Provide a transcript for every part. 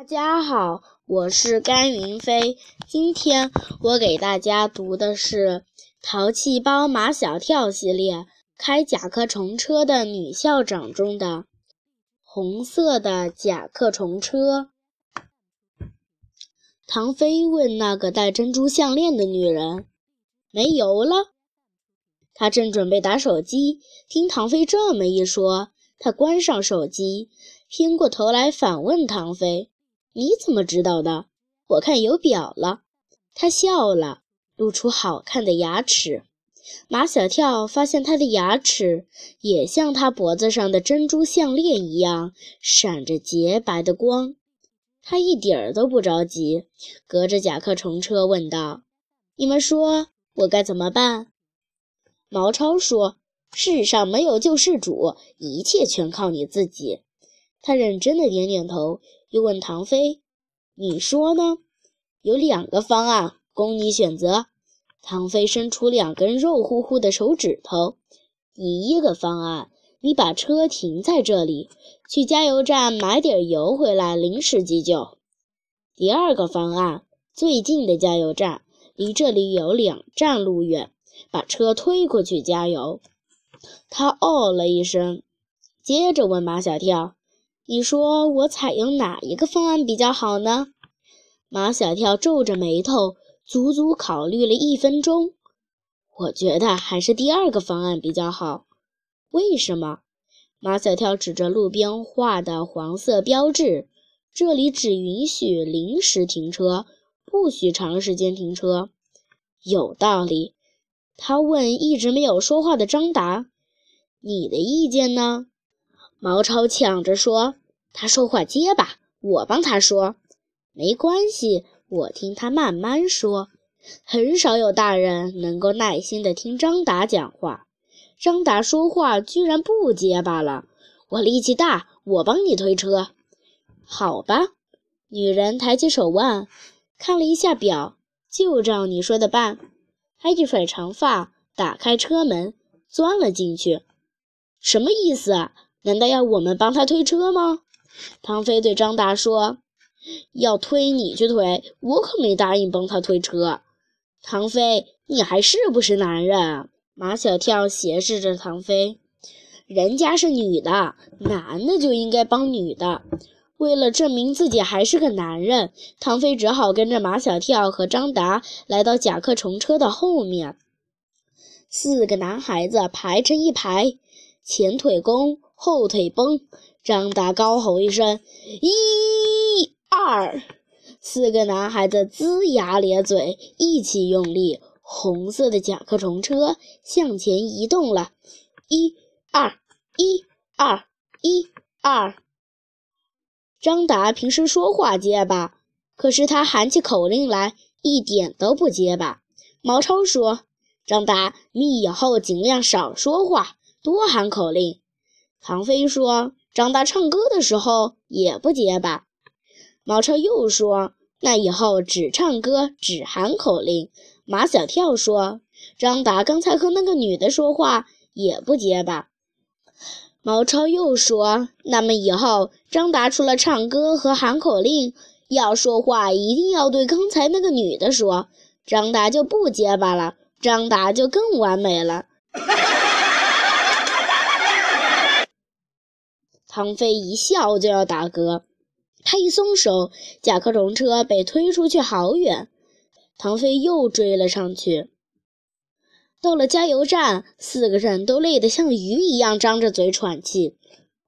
大家好，我是甘云飞。今天我给大家读的是《淘气包马小跳》系列开甲壳虫车的女校长中的红色的甲壳虫车。唐飞问那个戴珍珠项链的女人：“没油了？”她正准备打手机，听唐飞这么一说，她关上手机，偏过头来反问唐飞。你怎么知道的？我看有表了。他笑了，露出好看的牙齿。马小跳发现他的牙齿也像他脖子上的珍珠项链一样，闪着洁白的光。他一点儿都不着急，隔着甲壳虫车问道：“你们说我该怎么办？”毛超说：“世上没有救世主，一切全靠你自己。”他认真的点点头。又问唐飞：“你说呢？有两个方案供你选择。”唐飞伸出两根肉乎乎的手指头。第一个方案，你把车停在这里，去加油站买点油回来临时急救。第二个方案，最近的加油站离这里有两站路远，把车推过去加油。他哦了一声，接着问马小跳。你说我采用哪一个方案比较好呢？马小跳皱着眉头，足足考虑了一分钟。我觉得还是第二个方案比较好。为什么？马小跳指着路边画的黄色标志，这里只允许临时停车，不许长时间停车。有道理。他问一直没有说话的张达：“你的意见呢？”毛超抢着说。他说话结巴，我帮他说，没关系，我听他慢慢说。很少有大人能够耐心地听张达讲话。张达说话居然不结巴了。我力气大，我帮你推车。好吧。女人抬起手腕，看了一下表，就照你说的办。她一甩长发，打开车门，钻了进去。什么意思啊？难道要我们帮他推车吗？唐飞对张达说：“要推你去推，我可没答应帮他推车。”唐飞，你还是不是男人？马小跳斜视着唐飞：“人家是女的，男的就应该帮女的。”为了证明自己还是个男人，唐飞只好跟着马小跳和张达来到甲壳虫车的后面。四个男孩子排成一排，前腿弓，后腿绷。张达高吼一声：“一、二！”四个男孩子龇牙咧嘴，一起用力，红色的甲壳虫车向前移动了。一、二、一、二、一、二。张达平时说话结巴，可是他喊起口令来一点都不结巴。毛超说：“张达，你以后尽量少说话，多喊口令。”唐飞说。张达唱歌的时候也不结巴。毛超又说：“那以后只唱歌，只喊口令。”马小跳说：“张达刚才和那个女的说话也不结巴。”毛超又说：“那么以后张达除了唱歌和喊口令，要说话一定要对刚才那个女的说，张达就不结巴了，张达就更完美了。”唐飞一笑就要打嗝，他一松手，甲壳虫车被推出去好远。唐飞又追了上去。到了加油站，四个人都累得像鱼一样张着嘴喘气。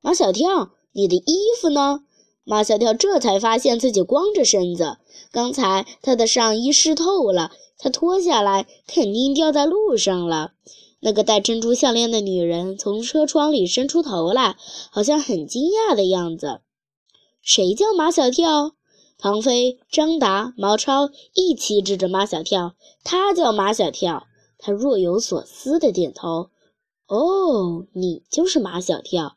马小跳，你的衣服呢？马小跳这才发现自己光着身子，刚才他的上衣湿透了，他脱下来肯定掉在路上了。那个戴珍珠项链的女人从车窗里伸出头来，好像很惊讶的样子。谁叫马小跳？唐飞、张达、毛超一起指着马小跳。他叫马小跳。他若有所思的点头。哦，你就是马小跳。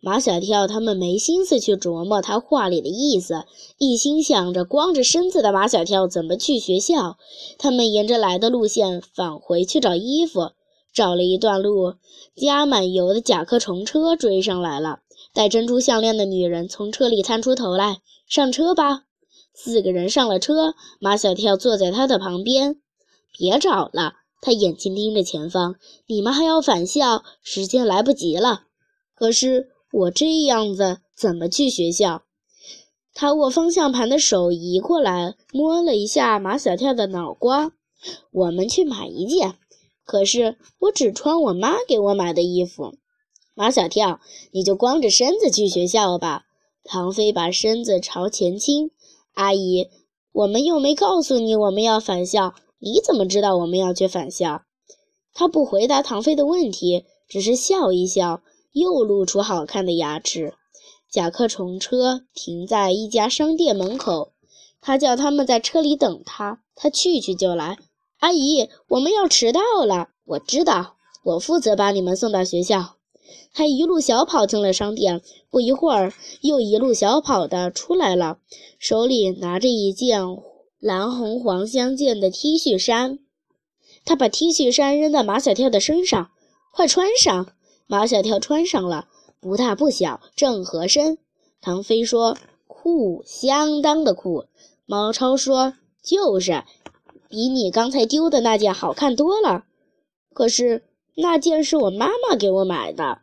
马小跳他们没心思去琢磨他话里的意思，一心想着光着身子的马小跳怎么去学校。他们沿着来的路线返回去找衣服，找了一段路，加满油的甲壳虫车追上来了。戴珍珠项链的女人从车里探出头来：“上车吧。”四个人上了车，马小跳坐在他的旁边。别找了，他眼睛盯着前方。你们还要返校，时间来不及了。可是我这样子怎么去学校？他握方向盘的手移过来，摸了一下马小跳的脑瓜。我们去买一件。可是我只穿我妈给我买的衣服。马小跳，你就光着身子去学校吧。唐飞把身子朝前倾。阿姨，我们又没告诉你我们要返校，你怎么知道我们要去返校？他不回答唐飞的问题，只是笑一笑，又露出好看的牙齿。甲壳虫车停在一家商店门口，他叫他们在车里等他，他去去就来。阿姨，我们要迟到了。我知道，我负责把你们送到学校。他一路小跑进了商店，不一会儿又一路小跑的出来了，手里拿着一件蓝红黄相间的 T 恤衫。他把 T 恤衫扔到马小跳的身上，快穿上！马小跳穿上了，不大不小，正合身。唐飞说：“酷，相当的酷。”毛超说：“就是，比你刚才丢的那件好看多了。”可是。那件是我妈妈给我买的。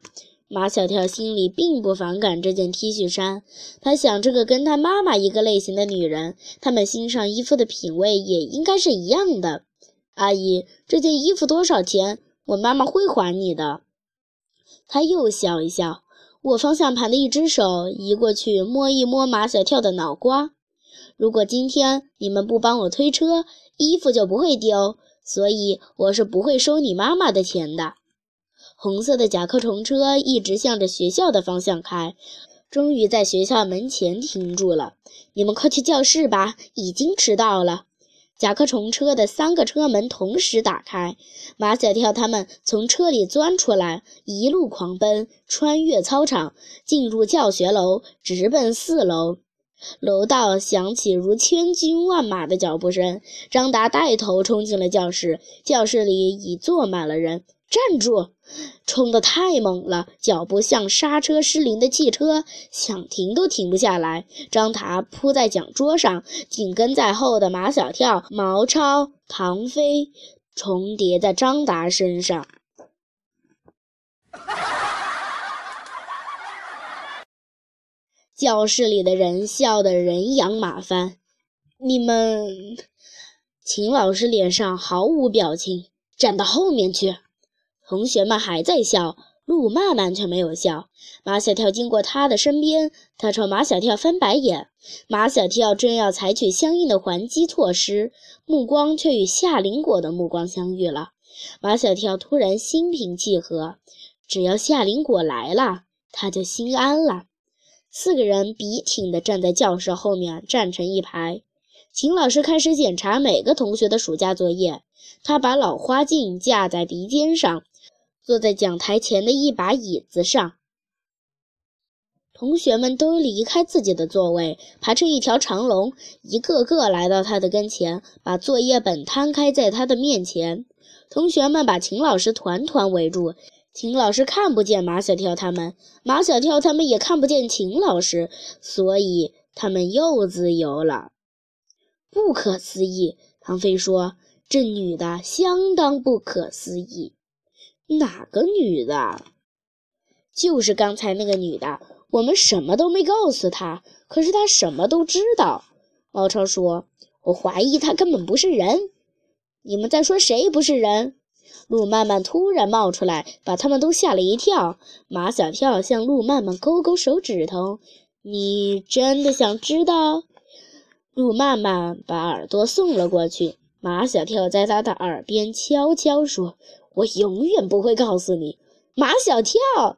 马小跳心里并不反感这件 T 恤衫，他想，这个跟他妈妈一个类型的女人，他们欣赏衣服的品味也应该是一样的。阿姨，这件衣服多少钱？我妈妈会还你的。他又笑一笑，握方向盘的一只手移过去摸一摸马小跳的脑瓜。如果今天你们不帮我推车，衣服就不会丢。所以我是不会收你妈妈的钱的。红色的甲壳虫车一直向着学校的方向开，终于在学校门前停住了。你们快去教室吧，已经迟到了。甲壳虫车的三个车门同时打开，马小跳他们从车里钻出来，一路狂奔，穿越操场，进入教学楼，直奔四楼。楼道响起如千军万马的脚步声，张达带头冲进了教室。教室里已坐满了人。站住！冲得太猛了，脚步像刹车失灵的汽车，想停都停不下来。张达扑在讲桌上，紧跟在后的马小跳、毛超、唐飞重叠在张达身上。教室里的人笑得人仰马翻。你们，秦老师脸上毫无表情，站到后面去。同学们还在笑，路曼曼却没有笑。马小跳经过他的身边，他朝马小跳翻白眼。马小跳正要采取相应的还击措施，目光却与夏林果的目光相遇了。马小跳突然心平气和，只要夏林果来了，他就心安了。四个人笔挺地站在教室后面，站成一排。秦老师开始检查每个同学的暑假作业。他把老花镜架在鼻尖上，坐在讲台前的一把椅子上。同学们都离开自己的座位，排成一条长龙，一个个来到他的跟前，把作业本摊开在他的面前。同学们把秦老师团团围住。秦老师看不见马小跳他们，马小跳他们也看不见秦老师，所以他们又自由了。不可思议，唐飞说：“这女的相当不可思议。”哪个女的？就是刚才那个女的。我们什么都没告诉她，可是她什么都知道。猫超说：“我怀疑她根本不是人。”你们在说谁不是人？路曼曼突然冒出来，把他们都吓了一跳。马小跳向路曼曼勾勾手指头：“你真的想知道？”路曼曼把耳朵送了过去。马小跳在他的耳边悄悄说：“我永远不会告诉你。”马小跳，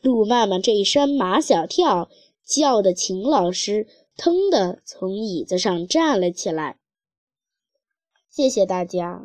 路曼曼这一声“马小跳”叫的秦老师腾地从椅子上站了起来。谢谢大家。